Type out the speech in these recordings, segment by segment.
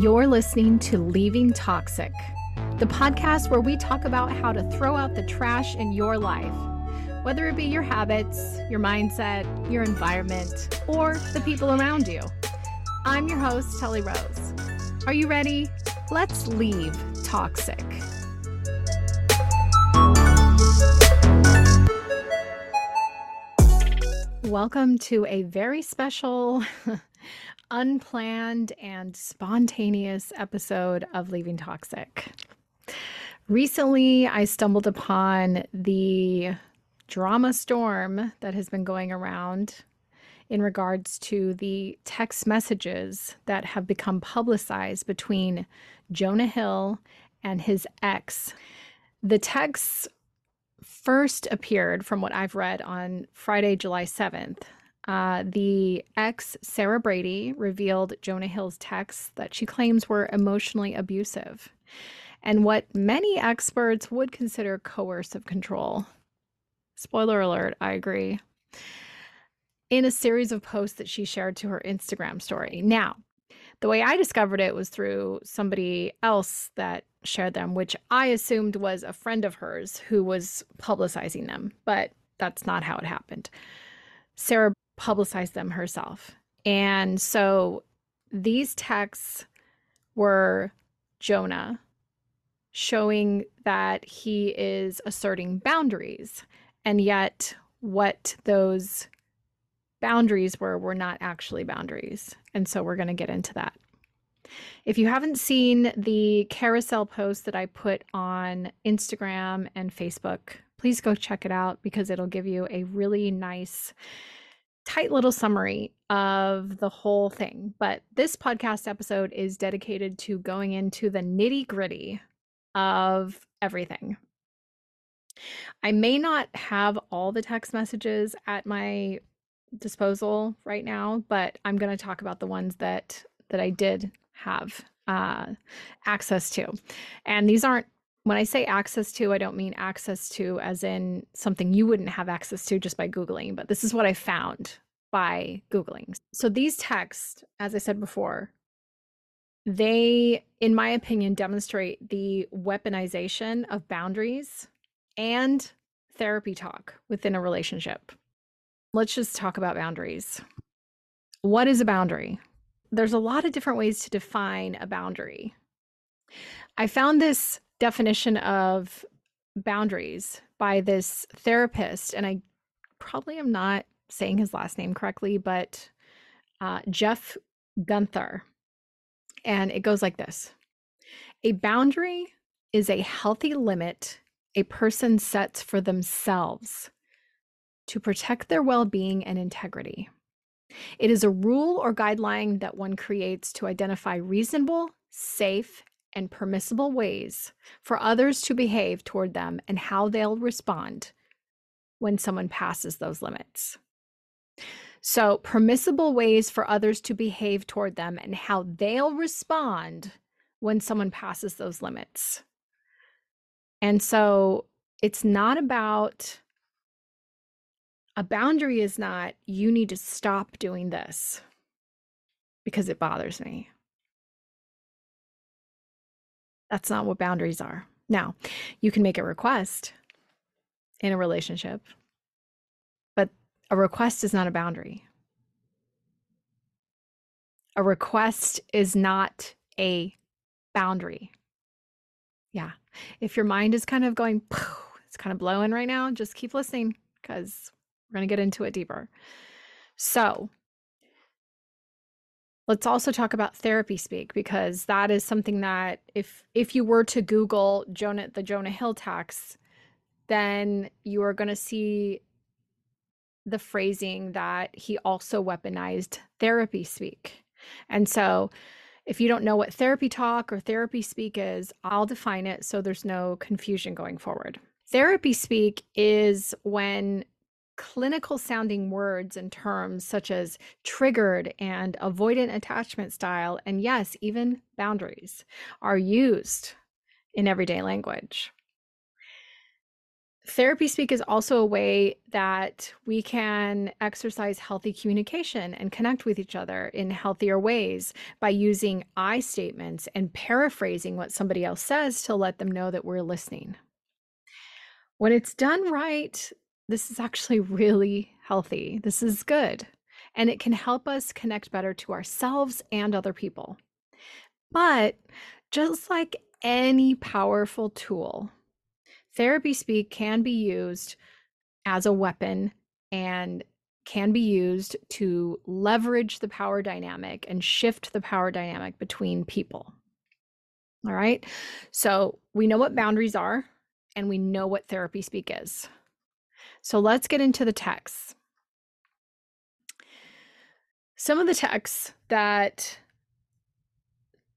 You're listening to Leaving Toxic, the podcast where we talk about how to throw out the trash in your life, whether it be your habits, your mindset, your environment, or the people around you. I'm your host, Tully Rose. Are you ready? Let's leave toxic. Welcome to a very special, unplanned, and spontaneous episode of Leaving Toxic. Recently, I stumbled upon the drama storm that has been going around in regards to the text messages that have become publicized between Jonah Hill and his ex. The texts first appeared, from what I've read, on Friday, July 7th. Uh, the ex, Sarah Brady, revealed Jonah Hill's texts that she claims were emotionally abusive and what many experts would consider coercive control. Spoiler alert, I agree. In a series of posts that she shared to her Instagram story. Now, the way I discovered it was through somebody else that shared them, which I assumed was a friend of hers who was publicizing them, but that's not how it happened. Sarah publicized them herself. And so these texts were Jonah showing that he is asserting boundaries, and yet what those boundaries were were not actually boundaries. And so we're going to get into that. If you haven't seen the carousel post that I put on Instagram and Facebook, please go check it out because it'll give you a really nice, tight little summary of the whole thing. But this podcast episode is dedicated to going into the nitty gritty of everything. I may not have all the text messages at my disposal right now, but I'm going to talk about the ones that that I did have uh, access to. And these aren't, when I say access to, I don't mean access to as in something you wouldn't have access to just by Googling, but this is what I found by Googling. So these texts, as I said before, they, in my opinion, demonstrate the weaponization of boundaries and therapy talk within a relationship. Let's just talk about boundaries. What is a boundary? there's a lot of different ways to define a boundary. I found this definition of boundaries by this therapist, and I probably am not saying his last name correctly, but uh, Jeff Guenther. And it goes like this A boundary is a healthy limit a person sets for themselves to protect their well being and integrity. It is a rule or guideline that one creates to identify reasonable, safe, and permissible ways for others to behave toward them and how they'll respond when someone passes those limits. So, permissible ways for others to behave toward them and how they'll respond when someone passes those limits. And so, it's not about a boundary is not, you need to stop doing this because it bothers me. That's not what boundaries are. Now, you can make a request in a relationship, but a request is not a boundary. A request is not a boundary. Yeah. If your mind is kind of going, it's kind of blowing right now, just keep listening because we're going to get into it deeper. So, let's also talk about therapy speak because that is something that if if you were to google jonah the jonah hill tax then you are going to see the phrasing that he also weaponized therapy speak. And so if you don't know what therapy talk or therapy speak is i'll define it so there's no confusion going forward. Therapy speak is when clinical sounding words and terms such as triggered and avoidant attachment style, and yes, even boundaries are used in everyday language. Therapy speak is also a way that we can exercise healthy communication and connect with each other in healthier ways by using I statements and paraphrasing what somebody else says to let them know that we're listening. When it's done right, this is actually really healthy. This is good. And it can help us connect better to ourselves and other people. But just like any powerful tool, therapy speak can be used as a weapon and can be used to leverage the power dynamic and shift the power dynamic between people. All right. So we know what boundaries are and we know what therapy speak is. So let's get into the texts. Some of the texts that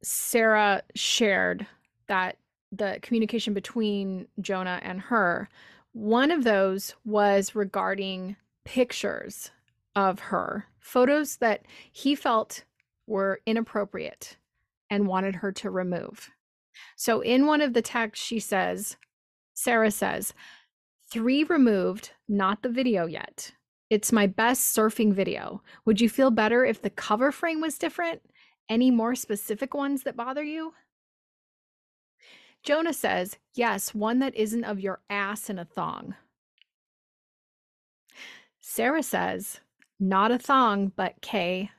Sarah shared that the communication between Jonah and her, one of those was regarding pictures of her, photos that he felt were inappropriate and wanted her to remove. So in one of the texts, she says, Sarah says, three removed, not the video yet. It's my best surfing video. Would you feel better if the cover frame was different? Any more specific ones that bother you? Jonah says, Yes, one that isn't of your ass in a thong. Sarah says, Not a thong, but K.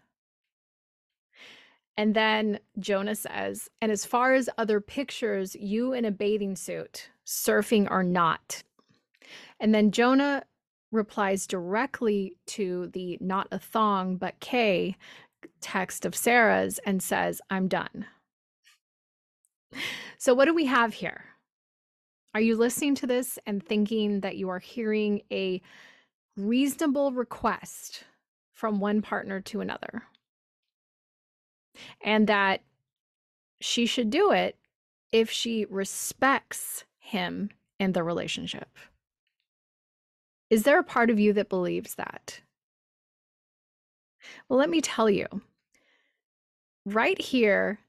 And then Jonah says, And as far as other pictures, you in a bathing suit, surfing or not. And then Jonah replies directly to the not a thong, but K text of Sarah's and says, I'm done. So, what do we have here? Are you listening to this and thinking that you are hearing a reasonable request from one partner to another? And that she should do it if she respects him in the relationship. Is there a part of you that believes that? Well, let me tell you. Right here,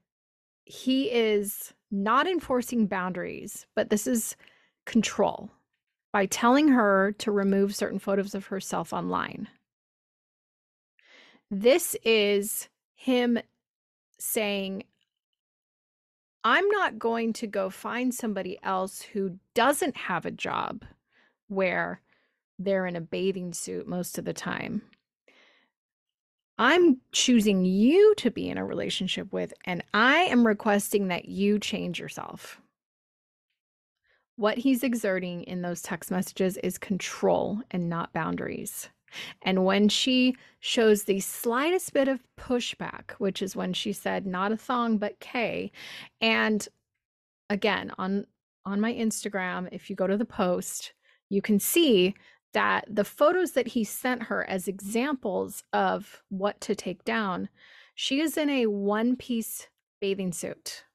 he is not enforcing boundaries, but this is control by telling her to remove certain photos of herself online. This is him saying, I'm not going to go find somebody else who doesn't have a job where they're in a bathing suit most of the time. I'm choosing you to be in a relationship with, and I am requesting that you change yourself. What he's exerting in those text messages is control and not boundaries. And when she shows the slightest bit of pushback, which is when she said not a thong but K, and again on on my Instagram, if you go to the post, you can see that the photos that he sent her as examples of what to take down, she is in a one piece bathing suit.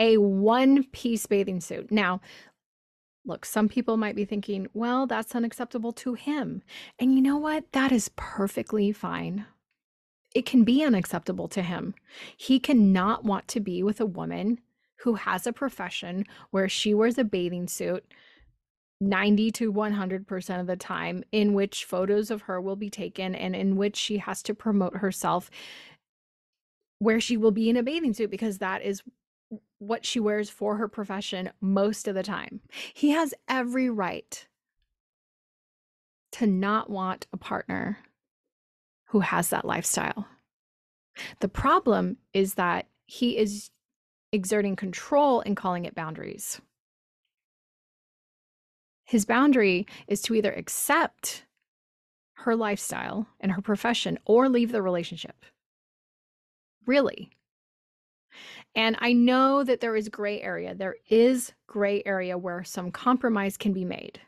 A one piece bathing suit. Now, look, some people might be thinking, well, that's unacceptable to him. And you know what? That is perfectly fine. It can be unacceptable to him. He cannot want to be with a woman who has a profession where she wears a bathing suit 90 to 100% of the time in which photos of her will be taken and in which she has to promote herself where she will be in a bathing suit because that is what she wears for her profession most of the time. He has every right to not want a partner who has that lifestyle. The problem is that he is exerting control and calling it boundaries. His boundary is to either accept her lifestyle and her profession or leave the relationship. Really. And I know that there is gray area. There is gray area where some compromise can be made.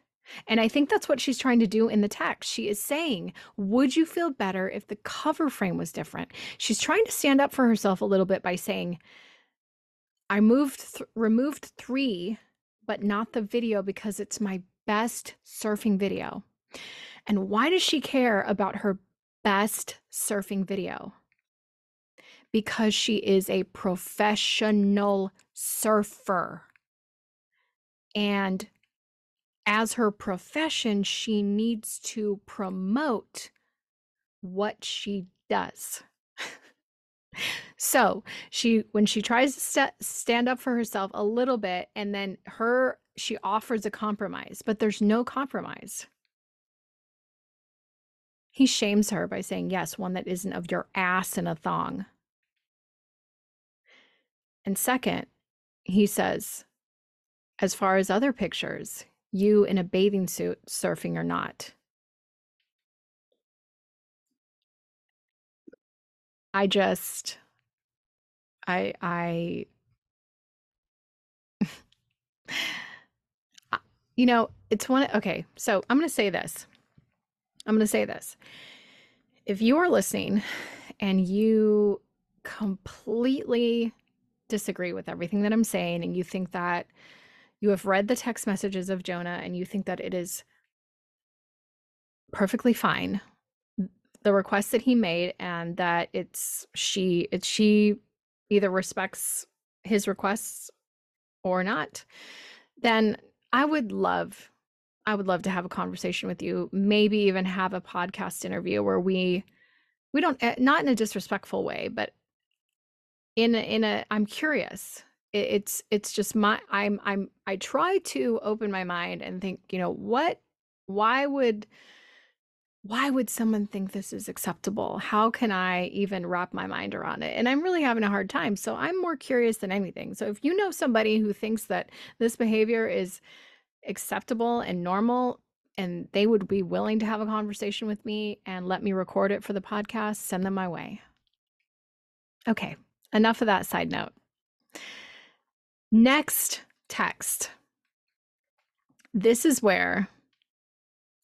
And I think that's what she's trying to do in the text. She is saying, Would you feel better if the cover frame was different? She's trying to stand up for herself a little bit by saying, I moved, th- removed three but not the video because it's my best surfing video. And why does she care about her best surfing video? Because she is a professional surfer. And as her profession, she needs to promote what she does. so she when she tries to st- stand up for herself a little bit and then her she offers a compromise but there's no compromise. He shames her by saying yes one that isn't of your ass in a thong. And second he says as far as other pictures you in a bathing suit surfing or not. I just I I you know, it's one okay, so I'm going to say this. I'm going to say this. If you are listening and you completely disagree with everything that I'm saying and you think that you have read the text messages of Jonah and you think that it is perfectly fine the request that he made and that it's she it's she either respects his requests or not then i would love i would love to have a conversation with you maybe even have a podcast interview where we we don't eh, not in a disrespectful way but in a, in a i'm curious. It's it's just my i'm i'm i try to open my mind and think you know what why would why would someone think this is acceptable? How can I even wrap my mind around it? And I'm really having a hard time. So I'm more curious than anything. So if you know somebody who thinks that this behavior is acceptable and normal, and they would be willing to have a conversation with me and let me record it for the podcast, send them my way. Okay, enough of that side note. Next text. This is where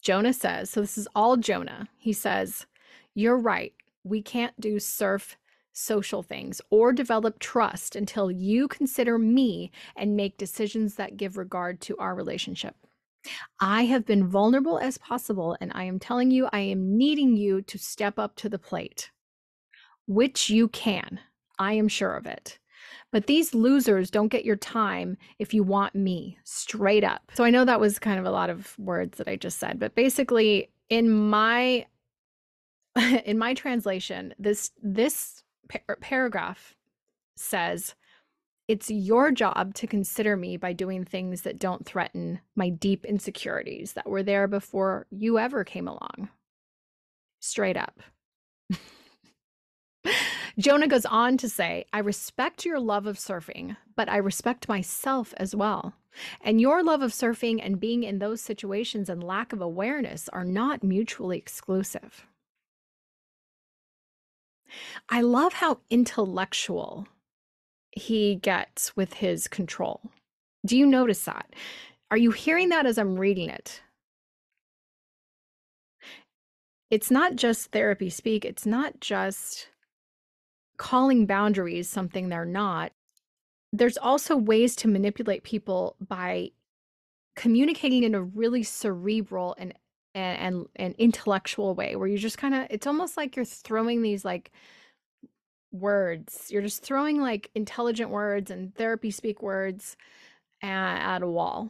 Jonah says, so this is all Jonah. He says, You're right. We can't do surf social things or develop trust until you consider me and make decisions that give regard to our relationship. I have been vulnerable as possible, and I am telling you, I am needing you to step up to the plate, which you can. I am sure of it. But these losers don't get your time if you want me, straight up. So I know that was kind of a lot of words that I just said, but basically in my in my translation, this this par- er, paragraph says it's your job to consider me by doing things that don't threaten my deep insecurities that were there before you ever came along. Straight up. Jonah goes on to say, I respect your love of surfing, but I respect myself as well. And your love of surfing and being in those situations and lack of awareness are not mutually exclusive. I love how intellectual he gets with his control. Do you notice that? Are you hearing that as I'm reading it? It's not just therapy speak, it's not just calling boundaries something they're not. There's also ways to manipulate people by communicating in a really cerebral and and and, and intellectual way where you just kind of it's almost like you're throwing these like words you're just throwing like intelligent words and therapy speak words at, at a wall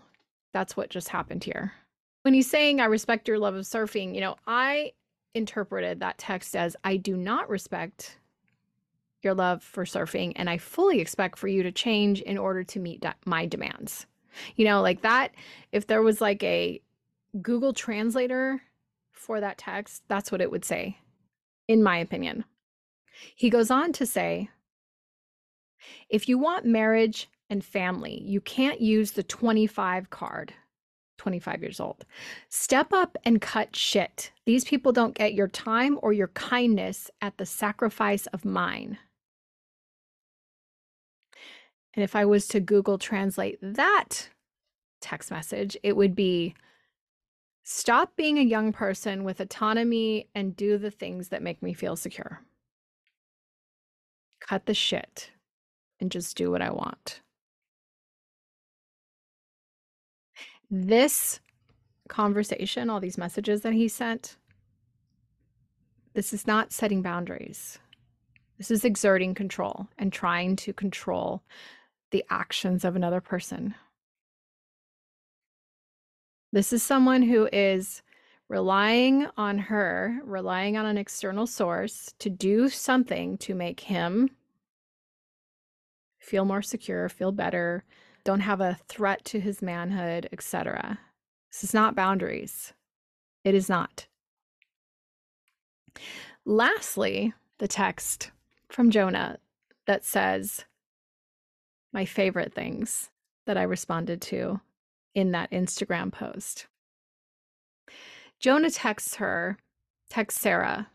that's what just happened here when he's saying i respect your love of surfing you know i interpreted that text as i do not respect your love for surfing, and I fully expect for you to change in order to meet de- my demands. You know, like that, if there was like a Google translator for that text, that's what it would say, in my opinion. He goes on to say, if you want marriage and family, you can't use the 25 card. 25 years old. Step up and cut shit. These people don't get your time or your kindness at the sacrifice of mine. And if I was to Google translate that text message, it would be stop being a young person with autonomy and do the things that make me feel secure. Cut the shit and just do what I want. This conversation, all these messages that he sent, this is not setting boundaries. This is exerting control and trying to control the actions of another person. This is someone who is relying on her, relying on an external source to do something to make him feel more secure, feel better, don't have a threat to his manhood, etc. This is not boundaries. It is not. Lastly, the text from Jonah that says, my favorite things that I responded to in that Instagram post. Jonah texts her, texts Sarah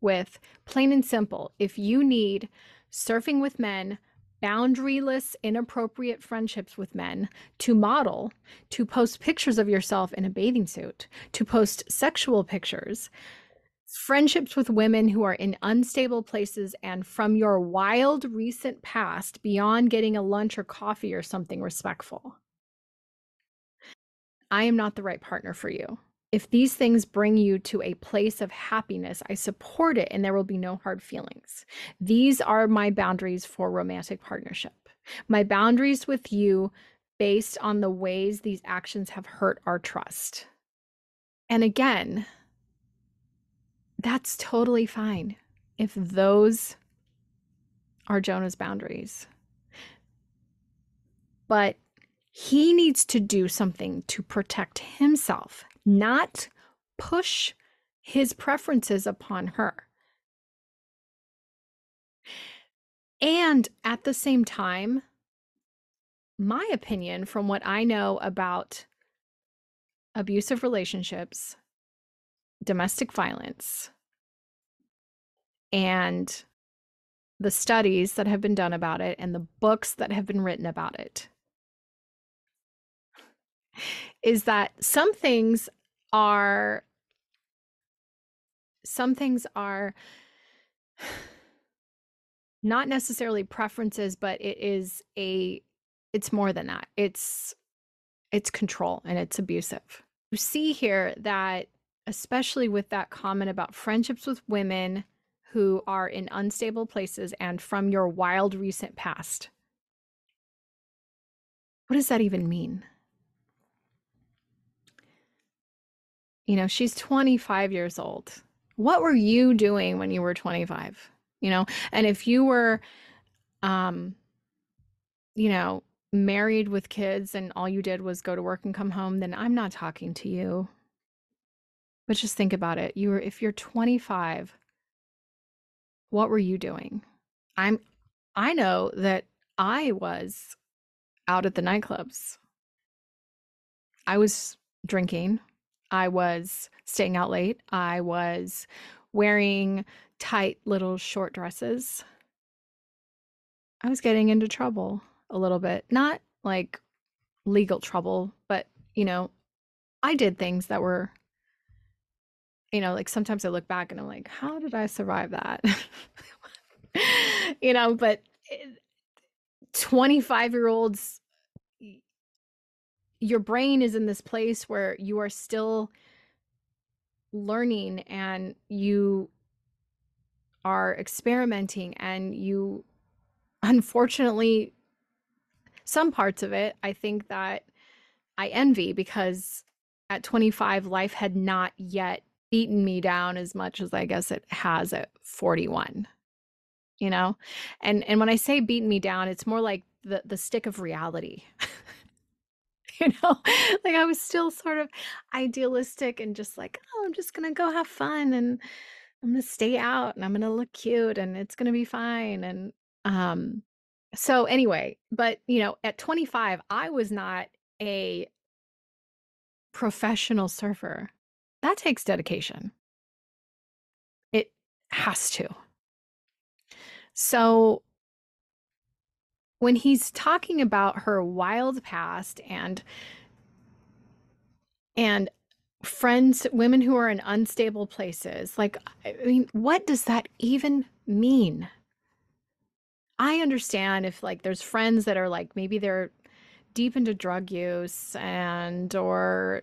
with plain and simple if you need surfing with men, boundaryless, inappropriate friendships with men, to model, to post pictures of yourself in a bathing suit, to post sexual pictures, friendships with women who are in unstable places, and from your wild recent past beyond getting a lunch or coffee or something respectful. I am not the right partner for you. If these things bring you to a place of happiness, I support it and there will be no hard feelings. These are my boundaries for romantic partnership. My boundaries with you based on the ways these actions have hurt our trust. And again, that's totally fine if those are Jonah's boundaries. But he needs to do something to protect himself not push his preferences upon her. And at the same time, my opinion from what I know about abusive relationships, domestic violence, and the studies that have been done about it and the books that have been written about it is that some things are some things are not necessarily preferences but it is a it's more than that. It's it's control and it's abusive. You see here that especially with that comment about friendships with women who are in unstable places and from your wild recent past what does that even mean You know, she's 25 years old. What were you doing when you were 25? You know, and if you were, um, you know, married with kids and all you did was go to work and come home, then I'm not talking to you. But just think about it. You were, if you're 25, what were you doing? I'm, I know that I was out at the nightclubs. I was drinking. I was staying out late. I was wearing tight little short dresses. I was getting into trouble a little bit. Not like legal trouble, but you know, I did things that were you know, like sometimes I look back and I'm like, how did I survive that? you know, but eh, 25 year olds your brain is in this place where you are still learning and you are experimenting and you unfortunately some parts of it I think that I envy because at 25 life had not yet beaten me down as much as I guess it has at 41 you know? And and when I say beaten me down it's more like the the stick of reality. You know? Like i was still sort of idealistic and just like oh i'm just gonna go have fun and i'm gonna stay out and i'm gonna look cute and it's gonna be fine. And um so anyway but you know at 25 i was not a professional surfer that takes dedication. It has to. So when he's talking about her wild past and and friends women who are in unstable places like i mean what does that even mean? I understand if like there's friends that are like maybe they're deep into drug use and or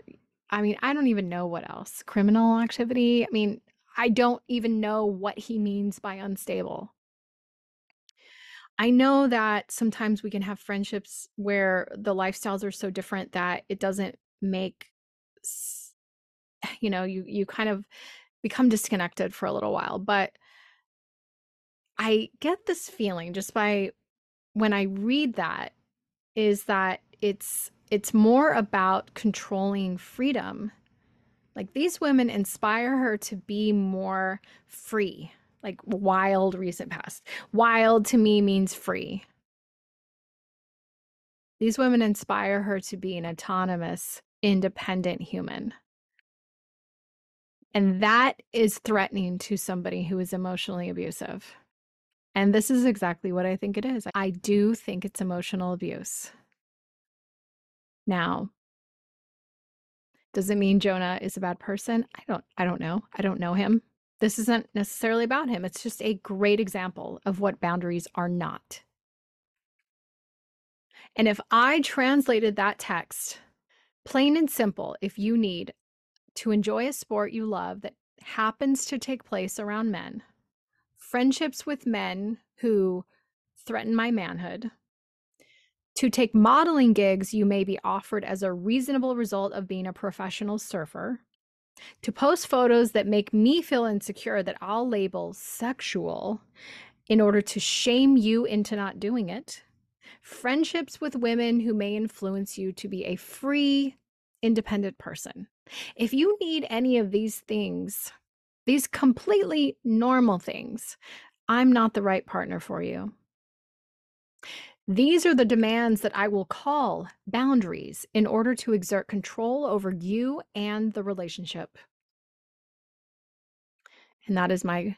i mean i don't even know what else criminal activity i mean i don't even know what he means by unstable. I know that sometimes we can have friendships where the lifestyles are so different that it doesn't make you know, you you kind of become disconnected for a little while, but I get this feeling just by when I read that is that it's it's more about controlling freedom. Like these women inspire her to be more free, like wild recent past. Wild to me means free. These women inspire her to be an autonomous, independent human. And that is threatening to somebody who is emotionally abusive. And this is exactly what I think it is. I do think it's emotional abuse. Now, does it mean Jonah is a bad person? I don't I don't know. I don't know him. This isn't necessarily about him. It's just a great example of what boundaries are not. And if I translated that text, plain and simple, if you need to enjoy a sport you love that happens to take place around men, friendships with men who threaten my manhood, to take modeling gigs you may be offered as a reasonable result of being a professional surfer, to post photos that make me feel insecure that I'll label sexual in order to shame you into not doing it, friendships with women who may influence you to be a free, independent person. If you need any of these things, these completely normal things, I'm not the right partner for you. These are the demands that I will call boundaries in order to exert control over you and the relationship. And that is my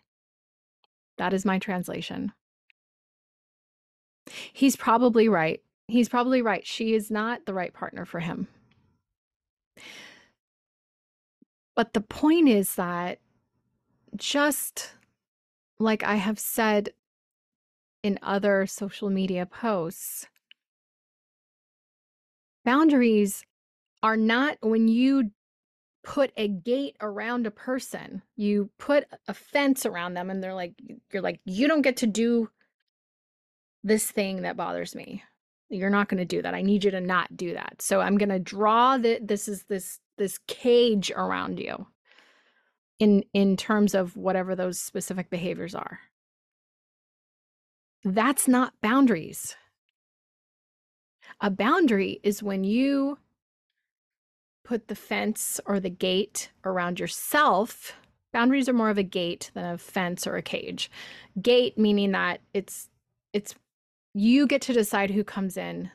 that is my translation. He's probably right. He's probably right. She is not the right partner for him. But the point is that just like I have said in other social media posts, boundaries are not when you put a gate around a person, you put a fence around them, and they're like, you're like, you don't get to do this thing that bothers me. You're not going to do that. I need you to not do that. So I'm going to draw that this is this this cage around you in in terms of whatever those specific behaviors are. That's not boundaries. A boundary is when you put the fence or the gate around yourself. Boundaries are more of a gate than a fence or a cage. Gate meaning that it's it's you get to decide who comes in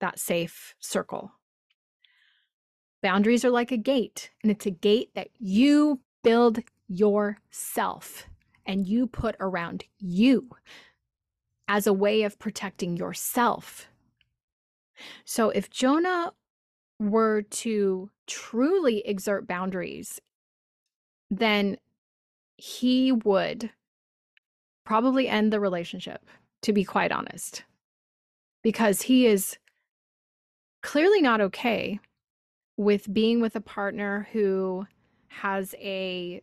that safe circle. Boundaries are like a gate, and it's a gate that you build yourself and you put around you as a way of protecting yourself. So if Jonah were to truly exert boundaries, then he would probably end the relationship to be quite honest, because he is clearly not okay with being with a partner who has a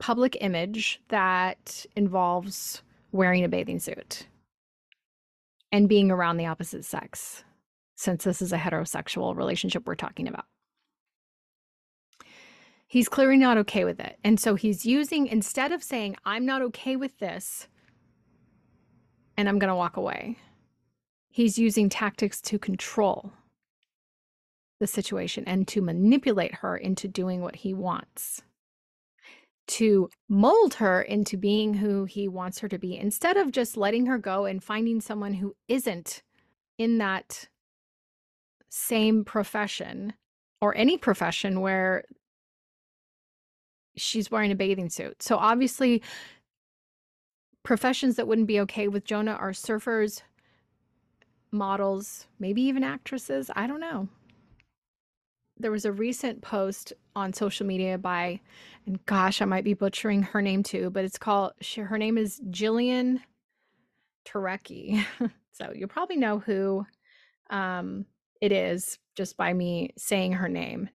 public image that involves wearing a bathing suit and being around the opposite sex, since this is a heterosexual relationship we're talking about. He's clearly not okay with it. And so he's using, instead of saying, I'm not okay with this, and I'm going to walk away. He's using tactics to control the situation and to manipulate her into doing what he wants, to mold her into being who he wants her to be, instead of just letting her go and finding someone who isn't in that same profession or any profession where she's wearing a bathing suit. So obviously professions that wouldn't be okay with Jonah are surfers, models, maybe even actresses. I don't know. There was a recent post on social media by, and gosh, I might be butchering her name too, but it's called, she, her name is Jillian Turecki. so you'll probably know who um, it is just by me saying her name.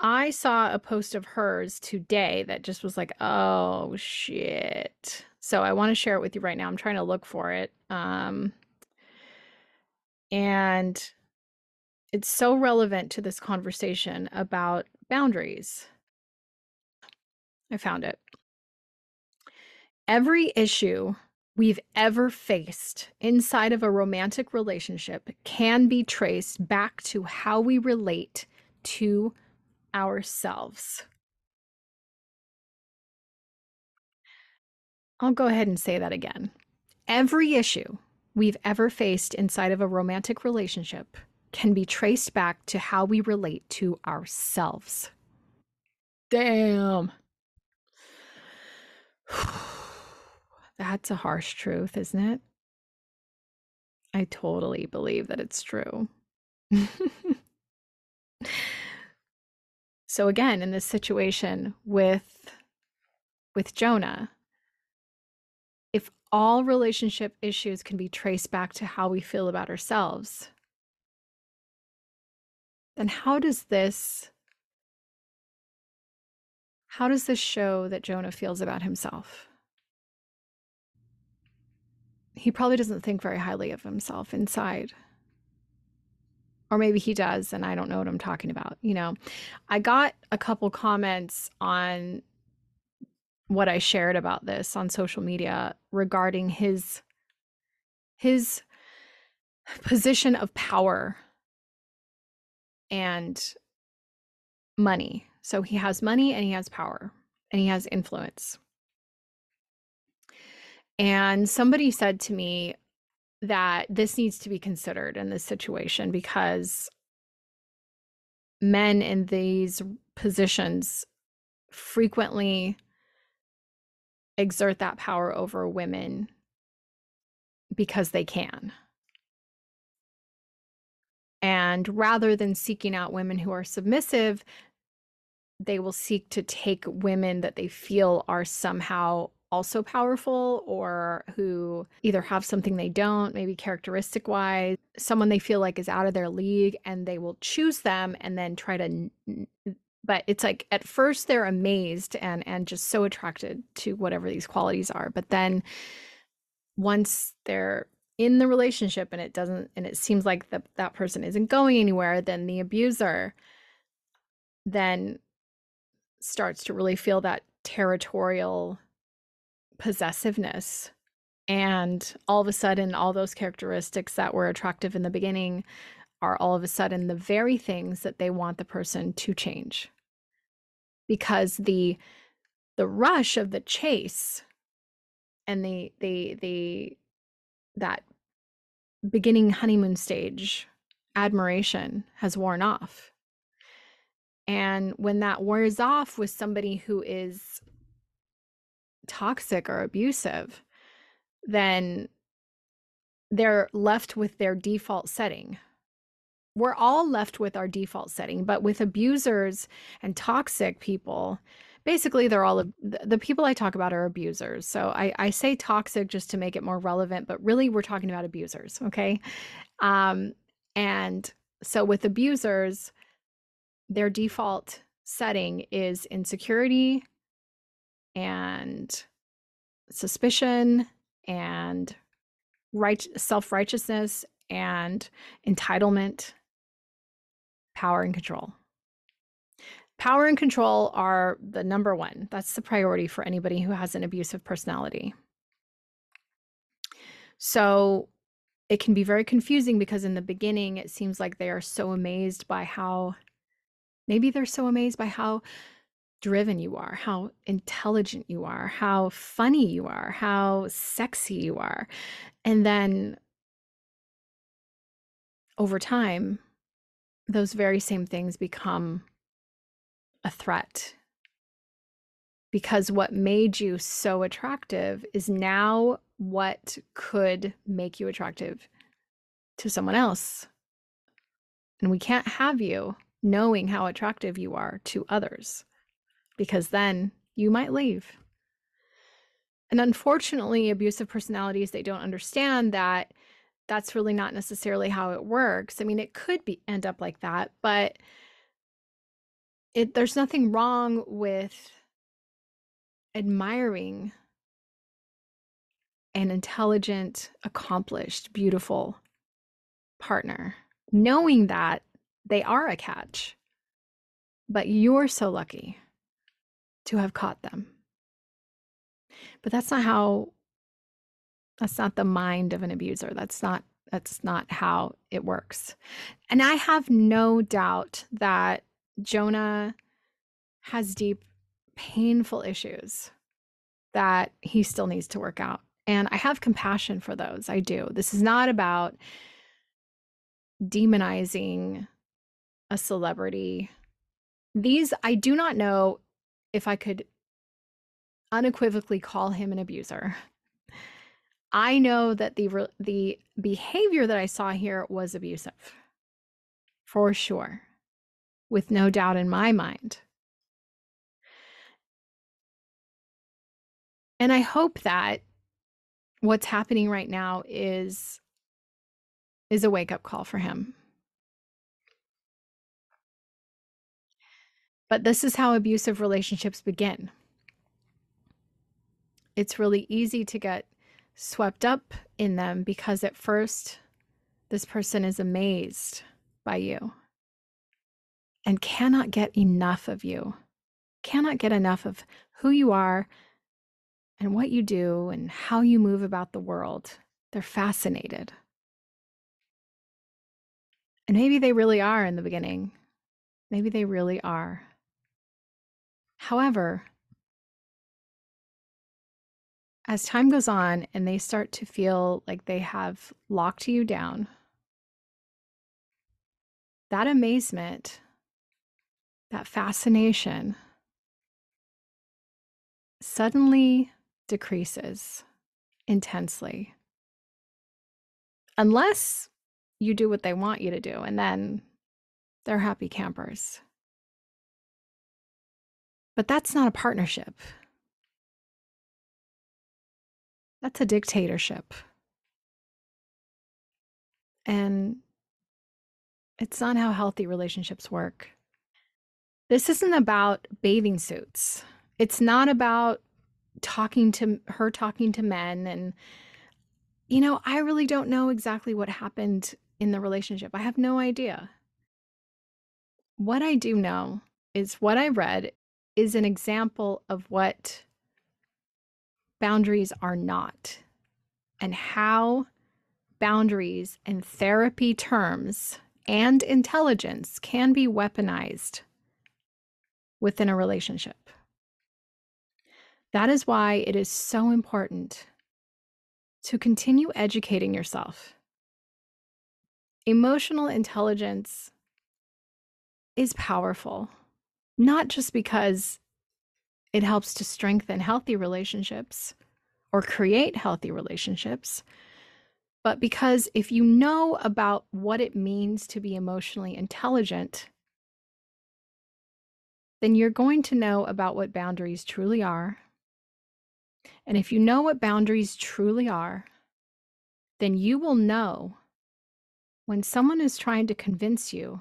I saw a post of hers today that just was like, oh shit. So I want to share it with you right now. I'm trying to look for it. Um, and it's so relevant to this conversation about boundaries. I found it. Every issue we've ever faced inside of a romantic relationship can be traced back to how we relate to ourselves. I'll go ahead and say that again. Every issue we've ever faced inside of a romantic relationship can be traced back to how we relate to ourselves. Damn. That's a harsh truth, isn't it? I totally believe that it's true. so again, in this situation with with Jonah, if all relationship issues can be traced back to how we feel about ourselves, then how does this how does this show that Jonah feels about himself? He probably doesn't think very highly of himself inside. Or maybe he does, and I don't know what I'm talking about. You know, I got a couple comments on what I shared about this on social media regarding his his position of power and money. So he has money and he has power and he has influence. And somebody said to me that this needs to be considered in this situation because men in these positions frequently exert that power over women because they can. And rather than seeking out women who are submissive, they will seek to take women that they feel are somehow also powerful or who either have something they don't, maybe characteristic wise, someone they feel like is out of their league, and they will choose them and then try to. But it's like at first they're amazed and and just so attracted to whatever these qualities are, but then once they're in the relationship and it doesn't and it seems like that that person isn't going anywhere, then the abuser then starts to really feel that territorial possessiveness. And all of a sudden, all those characteristics that were attractive in the beginning are all of a sudden the very things that they want the person to change. Because the the rush of the chase and the the the that beginning honeymoon stage admiration has worn off. And when that wears off with somebody who is toxic or abusive, then they're left with their default setting. We're all left with our default setting, but with abusers and toxic people, basically they're all the people I talk about are abusers. So I, I say toxic just to make it more relevant, but really we're talking about abusers, okay? Um, and so with abusers, their default setting is insecurity and suspicion and right self-righteousness and entitlement power and control power and control are the number one that's the priority for anybody who has an abusive personality so it can be very confusing because in the beginning it seems like they are so amazed by how maybe they're so amazed by how driven you are, how intelligent you are, how funny you are, how sexy you are. And then over time, those very same things become a threat. Because what made you so attractive is now what could make you attractive to someone else. And we can't have you knowing how attractive you are to others because then you might leave. And unfortunately, abusive personalities, they don't understand that that's really not necessarily how it works. I mean, it could be end up like that, but it there's nothing wrong with admiring an intelligent, accomplished, beautiful partner. Knowing that they are a catch. But you're so lucky to have caught them. But that's not how that's not the mind of an abuser. That's not that's not how it works. And I have no doubt that Jonah has deep painful issues that he still needs to work out. And I have compassion for those. I do. This is not about demonizing a celebrity. These, I do not know if I could unequivocally call him an abuser. I know that the the behavior that I saw here was abusive. For sure. With no doubt in my mind. And I hope that what's happening right now is is a wake-up call for him. But this is how abusive relationships begin. It's really easy to get swept up in them because at first this person is amazed by you and cannot get enough of you, cannot get enough of who you are and what you do and how you move about the world. They're fascinated. And maybe they really are in the beginning. Maybe they really are. However, as time goes on and they start to feel like they have locked you down, that amazement, that fascination suddenly decreases intensely. Unless you do what they want you to do, and then they're happy campers. But that's not a partnership. That's a dictatorship. And it's not how healthy relationships work. This isn't about bathing suits. It's not about talking to her talking to men and you know, I really don't know exactly what happened in the relationship. I have no idea. What I do know is what I read is an example of what boundaries are not and how boundaries and therapy terms and intelligence can be weaponized within a relationship. That is why it is so important to continue educating yourself. Emotional intelligence is powerful, not just because it helps to strengthen healthy relationships or create healthy relationships, but because if you know about what it means to be emotionally intelligent, then you're going to know about what boundaries truly are and if you know what boundaries truly are, then you will know when someone is trying to convince you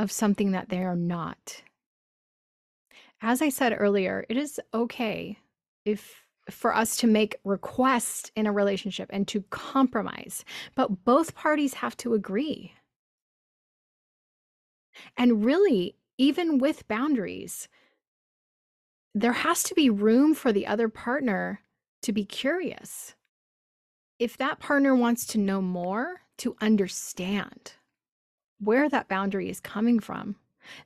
of something that they are not. As I said earlier, it is okay if for us to make requests in a relationship and to compromise, but both parties have to agree. And really, even with boundaries, there has to be room for the other partner to be curious. If that partner wants to know more, to understand where that boundary is coming from,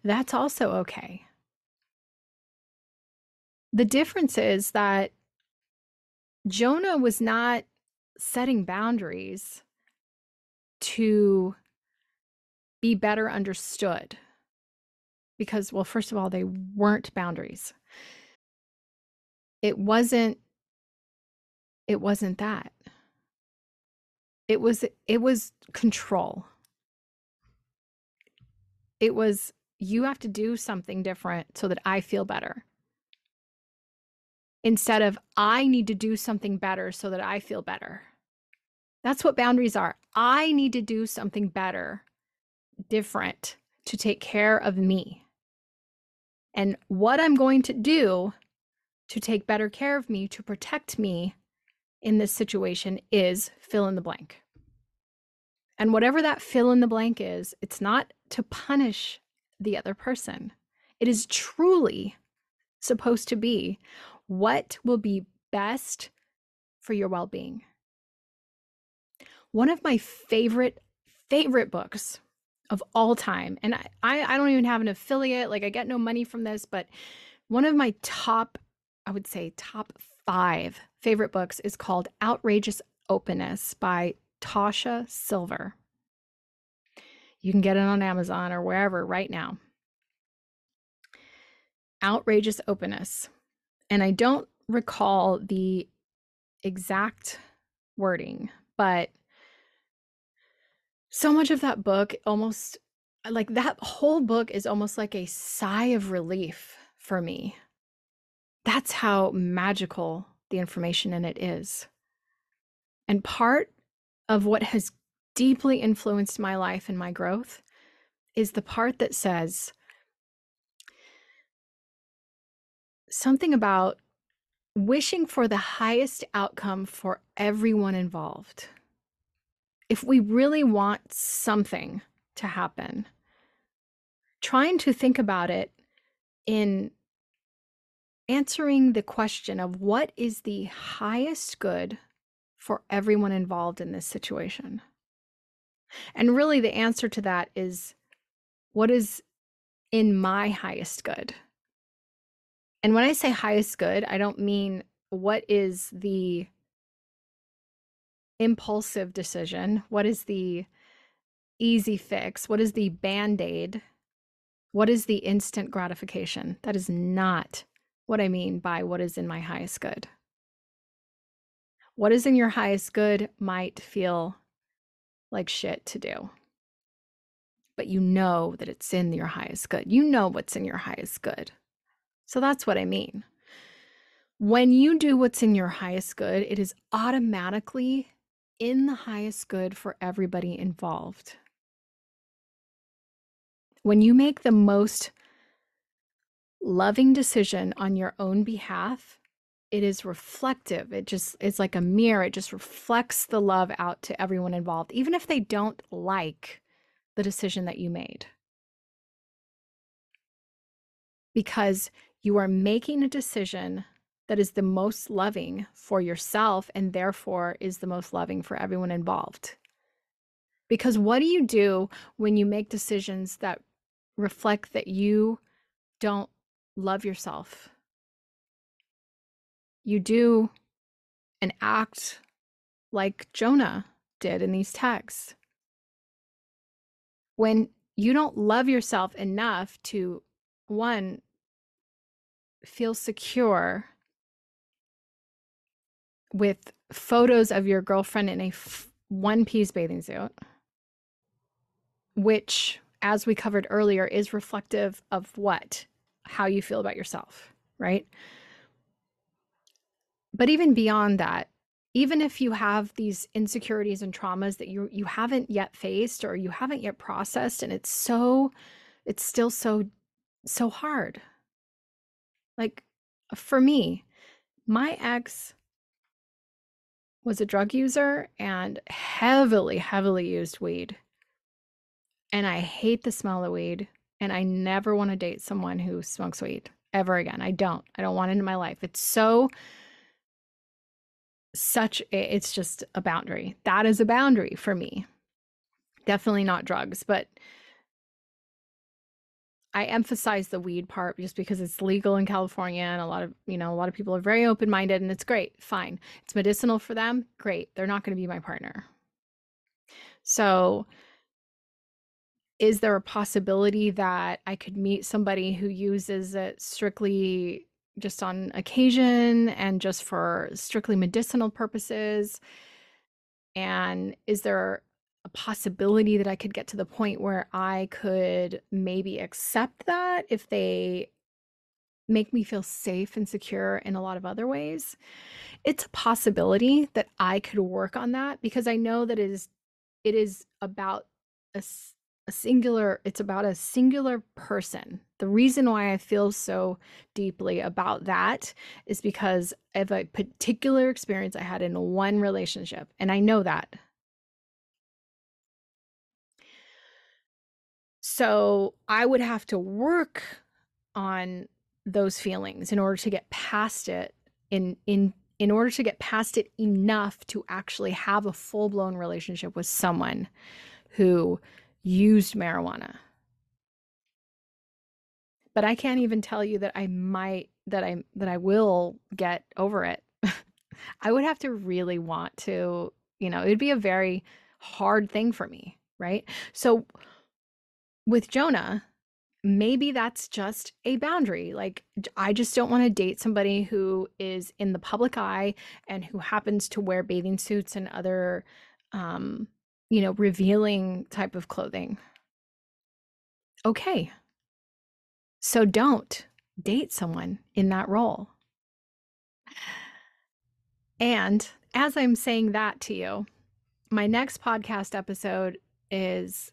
that's also okay. The difference is that Jonah was not setting boundaries to be better understood because, well, first of all, they weren't boundaries. It wasn't it wasn't that. It was it was control. It was you have to do something different so that i feel better. Instead of i need to do something better so that i feel better. That's what boundaries are. I need to do something better different to take care of me and what i'm going to do to take better care of me, to protect me in this situation is fill in the blank. And whatever that fill in the blank is, it's not to punish the other person. It is truly supposed to be what will be best for your well being. One of my favorite, favorite books of all time, and I, I don't even have an affiliate, like I get no money from this, but one of my top, I would say, top five favorite books is called Outrageous Openness by Tosha Silver. You can get it on Amazon or wherever right now. Outrageous Openness. And I don't recall the exact wording, but so much of that book almost uh, like that whole book is almost like a sigh of relief for me. That's how magical the information in it is. And part of what has deeply influenced my life and my growth is the part that says something about wishing for the highest outcome for everyone involved. If we really want something to happen, trying to think about it in answering the question of what is the highest good for everyone involved in this situation. And really, the answer to that is what is in my highest good? And when I say highest good, I don't mean what is the impulsive decision, what is the easy fix, what is the band aid, what is the instant gratification. That is not what I mean by what is in my highest good. What is in your highest good might feel like shit to do. But you know that it's in your highest good. You know what's in your highest good. So that's what I mean. When you do what's in your highest good, it is automatically in the highest good for everybody involved. When you make the most loving decision on your own behalf, it is reflective. It just it's like a mirror. It just reflects the love out to everyone involved, even if they don't like the decision that you made. Because you are making a decision that is the most loving for yourself and therefore is the most loving for everyone involved. Because what do you do when you make decisions that reflect that you don't love yourself. You do an act like Jonah did in these texts. When you don't love yourself enough to, one, feel secure with photos of your girlfriend in a f- one piece bathing suit, which, as we covered earlier, is reflective of what? how you feel about yourself, right? But even beyond that, even if you have these insecurities and traumas that you you haven't yet faced or you haven't yet processed and it's so it's still so so hard. Like for me, my ex was a drug user and heavily heavily used weed. And I hate the smell of weed and I never want to date someone who smokes weed ever again. I don't. I don't want it in my life. It's so such a, it's just a boundary. That is a boundary for me. Definitely not drugs, but I emphasize the weed part just because it's legal in California and a lot of, you know, a lot of people are very open-minded and it's great. Fine. It's medicinal for them. Great. They're not going to be my partner. So, is there a possibility that I could meet somebody who uses it strictly just on occasion and just for strictly medicinal purposes? And is there a possibility that I could get to the point where I could maybe accept that if they make me feel safe and secure in a lot of other ways? It's a possibility that I could work on that because I know that it is it is about a a singular it's about a singular person the reason why i feel so deeply about that is because of a particular experience i had in one relationship and i know that So I would have to work on those feelings in order to get past it in in in order to get past it enough to actually have a full-blown relationship with someone who used marijuana. But I can't even tell you that I might that I that I will get over it. I would have to really want to, you know, it'd be a very hard thing for me, right? So with Jonah, maybe that's just a boundary. Like, I just don't want to date somebody who is in the public eye and who happens to wear bathing suits and other, um, you know, revealing type of clothing. Okay. So don't date someone in that role. And as I'm saying that to you, my next podcast episode is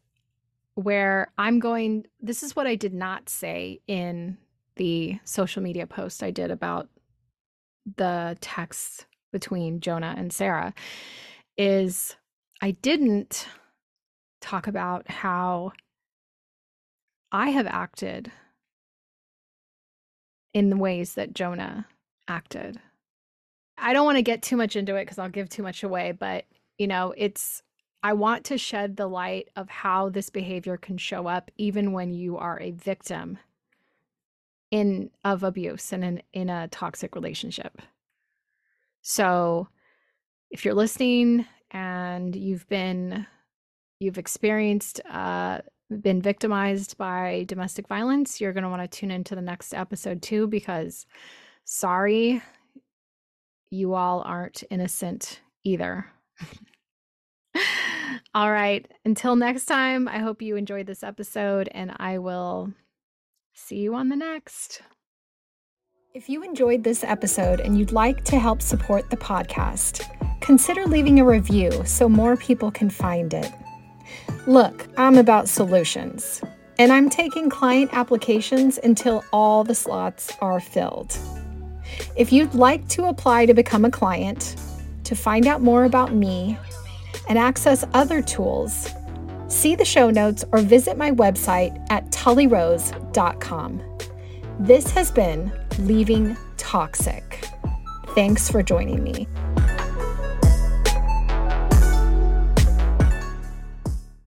where I'm going. This is what I did not say in the social media post I did about the text between Jonah and Sarah is I didn't talk about how I have acted in the ways that Jonah acted. I don't want to get too much into it because I'll give too much away, but you know, it's I want to shed the light of how this behavior can show up even when you are a victim in of abuse and in, in a toxic relationship. So if you're listening and you've been you've experienced uh been victimized by domestic violence, you're going to want to tune into the next episode too because sorry you all aren't innocent either. All right. Until next time, I hope you enjoyed this episode and I will see you on the next. If you enjoyed this episode and you'd like to help support the podcast, consider leaving a review so more people can find it. Look, I'm about solutions, and I'm taking client applications until all the slots are filled. If you'd like to apply to become a client, to find out more about me, and access other tools, see the show notes or visit my website at tullyrose.com. This has been Leaving Toxic. Thanks for joining me.